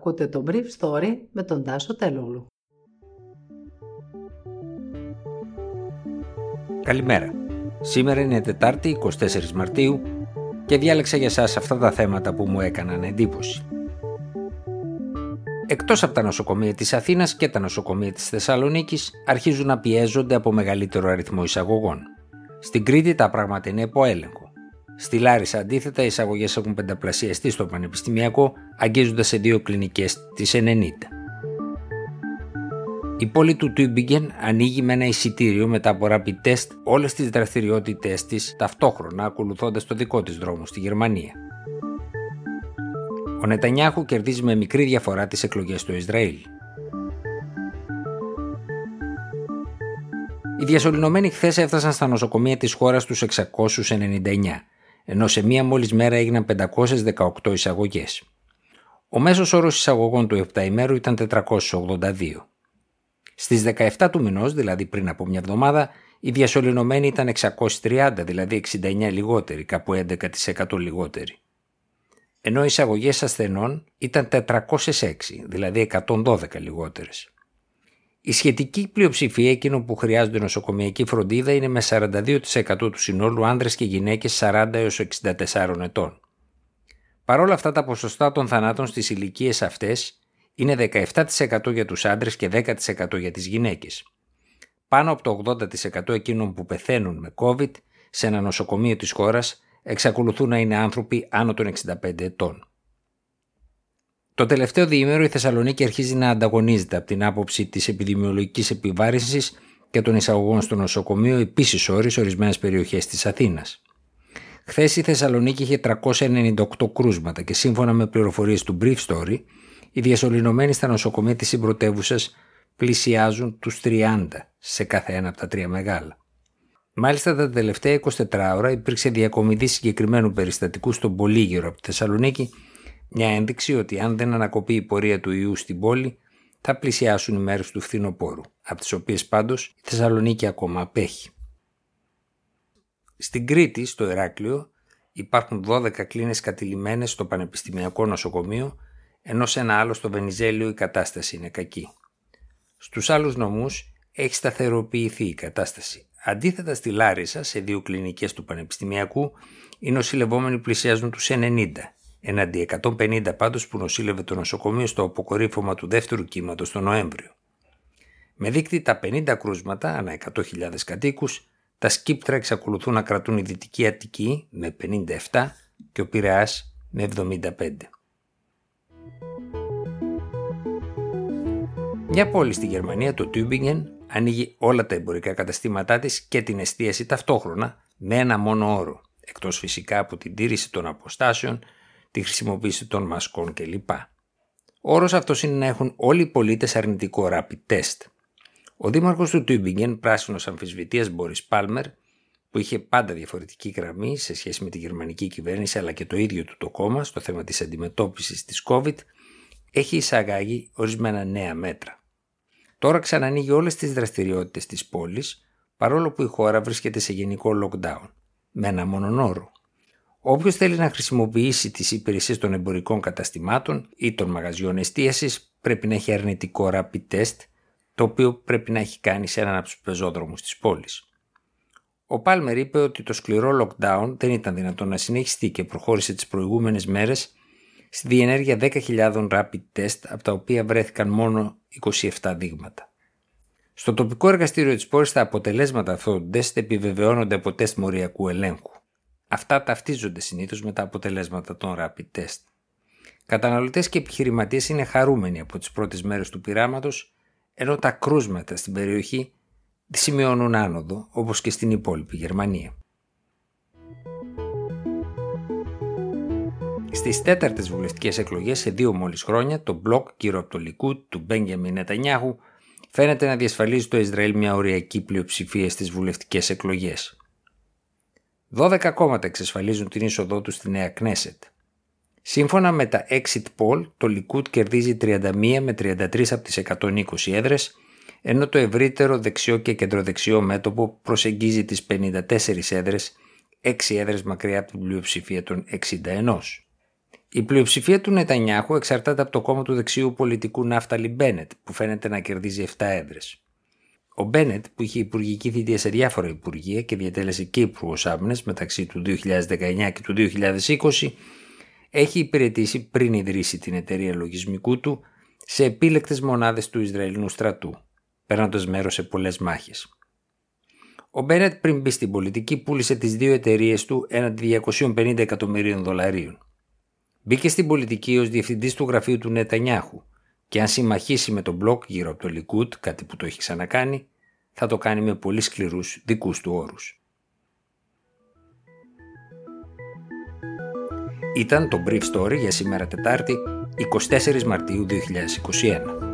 Ακούτε το Brief Story με τον Τάσο Τελούλου. Καλημέρα. Σήμερα είναι Τετάρτη 24 Μαρτίου και διάλεξα για σας αυτά τα θέματα που μου έκαναν εντύπωση. Εκτός από τα νοσοκομεία της Αθήνας και τα νοσοκομεία της Θεσσαλονίκης αρχίζουν να πιέζονται από μεγαλύτερο αριθμό εισαγωγών. Στην Κρήτη τα πράγματα είναι υπό έλεγχο. Στη Λάρισα, αντίθετα, οι εισαγωγές έχουν πενταπλασιαστεί στο Πανεπιστημιακό, αγγίζοντας σε δύο κλινικές τι 90. Η πόλη του Τούμπιγκεν ανοίγει με ένα εισιτήριο μετά από rapid test όλες τις δραστηριότητές της ταυτόχρονα, ακολουθώντας το δικό της δρόμο στη Γερμανία. Ο Νετανιάχου κερδίζει με μικρή διαφορά τις εκλογές στο Ισραήλ. Οι διασωληνωμένοι χθες έφτασαν στα νοσοκομεία της χώρας τους 699 ενώ σε μία μόλις μέρα έγιναν 518 εισαγωγές. Ο μέσος όρος εισαγωγών του 7 ημέρου ήταν 482. Στις 17 του μηνός, δηλαδή πριν από μια εβδομάδα, οι διασωληνωμένοι ήταν 630, δηλαδή 69 λιγότεροι, κάπου 11% λιγότεροι. Ενώ οι εισαγωγές ασθενών ήταν 406, δηλαδή 112 λιγότερες. Η σχετική πλειοψηφία εκείνων που χρειάζονται νοσοκομιακή φροντίδα είναι με 42% του συνόλου άνδρες και γυναίκες 40 έως 64 ετών. Παρ' όλα αυτά τα ποσοστά των θανάτων στις ηλικίες αυτές είναι 17% για τους άντρες και 10% για τις γυναίκες. Πάνω από το 80% εκείνων που πεθαίνουν με COVID σε ένα νοσοκομείο της χώρας εξακολουθούν να είναι άνθρωποι άνω των 65 ετών. Το τελευταίο διήμερο η Θεσσαλονίκη αρχίζει να ανταγωνίζεται από την άποψη της επιδημιολογικής επιβάρυνσης και των εισαγωγών στο νοσοκομείο επίσης όρει σε ορισμένες περιοχές της Αθήνας. Χθες η Θεσσαλονίκη είχε 398 κρούσματα και σύμφωνα με πληροφορίες του Brief Story, οι διασωληνωμένοι στα νοσοκομεία της συμπρωτεύουσας πλησιάζουν τους 30 σε κάθε ένα από τα τρία μεγάλα. Μάλιστα τα τελευταία 24 ώρα υπήρξε διακομιδή συγκεκριμένου περιστατικού στον Πολύγερο από τη Θεσσαλονίκη μια ένδειξη ότι αν δεν ανακοπεί η πορεία του ιού στην πόλη, θα πλησιάσουν οι μέρες του φθινοπόρου, από τις οποίες πάντως η Θεσσαλονίκη ακόμα απέχει. Στην Κρήτη, στο Ηράκλειο, υπάρχουν 12 κλίνες κατηλημένες στο Πανεπιστημιακό Νοσοκομείο, ενώ σε ένα άλλο στο Βενιζέλιο η κατάσταση είναι κακή. Στους άλλους νομούς έχει σταθεροποιηθεί η κατάσταση. Αντίθετα στη Λάρισα, σε δύο κλινικές του Πανεπιστημιακού, οι νοσηλευόμενοι πλησιάζουν τους 90 εναντί 150 πάντως που νοσήλευε το νοσοκομείο στο αποκορύφωμα του δεύτερου κύματος τον Νοέμβριο. Με δείκτη τα 50 κρούσματα ανά 100.000 κατοίκους, τα σκύπτρα εξακολουθούν να κρατούν η Δυτική Αττική με 57 και ο Πειραιάς με 75. Μια πόλη στη Γερμανία, το Τούμπιγγεν, ανοίγει όλα τα εμπορικά καταστήματά της και την εστίαση ταυτόχρονα με ένα μόνο όρο, εκτός φυσικά από την τήρηση των αποστάσεων τη χρησιμοποίηση των μασκών κλπ. Ο όρος αυτός είναι να έχουν όλοι οι πολίτες αρνητικό rapid test. Ο δήμαρχος του Τούμπιγγεν, πράσινος αμφισβητίας Μπόρις Πάλμερ, που είχε πάντα διαφορετική γραμμή σε σχέση με τη γερμανική κυβέρνηση αλλά και το ίδιο του το κόμμα στο θέμα της αντιμετώπισης της COVID, έχει εισαγάγει ορισμένα νέα μέτρα. Τώρα ξανανοίγει όλες τις δραστηριότητες της πόλης, παρόλο που η χώρα βρίσκεται σε γενικό lockdown, με ένα μόνον όρο, Όποιος θέλει να χρησιμοποιήσει τις υπηρεσίες των εμπορικών καταστημάτων ή των μαγαζιών εστίασης πρέπει να έχει αρνητικό rapid test, το οποίο πρέπει να έχει κάνει σε έναν από τους πεζόδρομους της πόλης. Ο Πάλμερ είπε ότι το σκληρό lockdown δεν ήταν δυνατόν να συνεχιστεί και προχώρησε τις προηγούμενες μέρες στη διενέργεια 10.000 rapid test, από τα οποία βρέθηκαν μόνο 27 δείγματα. Στο τοπικό εργαστήριο της πόλης, τα αποτελέσματα αυτών των τεστ επιβεβαιώνονται από τεστ μοριακού ελέγχου. Αυτά ταυτίζονται συνήθως με τα αποτελέσματα των rapid test. Καταναλωτές και επιχειρηματίες είναι χαρούμενοι από τις πρώτες μέρες του πειράματος, ενώ τα κρούσματα στην περιοχή σημειώνουν άνοδο, όπως και στην υπόλοιπη Γερμανία. Στις τέταρτες βουλευτικές εκλογές σε δύο μόλις χρόνια, το μπλοκ γύρω από το Λικούτ του Μπέγγιαμιν Νετανιάχου φαίνεται να διασφαλίζει το Ισραήλ μια οριακή πλειοψηφία στις βουλευτικές εκλογές. 12 κόμματα εξασφαλίζουν την είσοδό τους στη νέα Κνέσετ. Σύμφωνα με τα exit poll, το Λικούτ κερδίζει 31 με 33 από τις 120 έδρες, ενώ το ευρύτερο δεξιό και κεντροδεξιό μέτωπο προσεγγίζει τις 54 έδρες, 6 έδρες μακριά από την πλειοψηφία των 61. Η πλειοψηφία του Νετανιάχου εξαρτάται από το κόμμα του δεξιού πολιτικού Ναύταλι Μπένετ, που φαίνεται να κερδίζει 7 έδρες. Ο Μπένετ, που είχε υπουργική θητεία σε διάφορα υπουργεία και διατέλεσε και υπουργός άμυνας μεταξύ του 2019 και του 2020, έχει υπηρετήσει πριν ιδρύσει την εταιρεία λογισμικού του σε επίλεκτες μονάδες του Ισραηλινού στρατού, παίρνοντας μέρος σε πολλές μάχες. Ο Μπένετ πριν μπει στην πολιτική πούλησε τις δύο εταιρείες του έναντι 250 εκατομμυρίων δολαρίων. Μπήκε στην πολιτική ως διευθυντής του γραφείου του Νετανιάχου και αν συμμαχίσει με τον μπλοκ γύρω από το Λικούτ, κάτι που το έχει ξανακάνει, θα το κάνει με πολύ σκληρούς δικούς του όρους. Ήταν το Brief Story για σήμερα Τετάρτη 24 Μαρτίου 2021.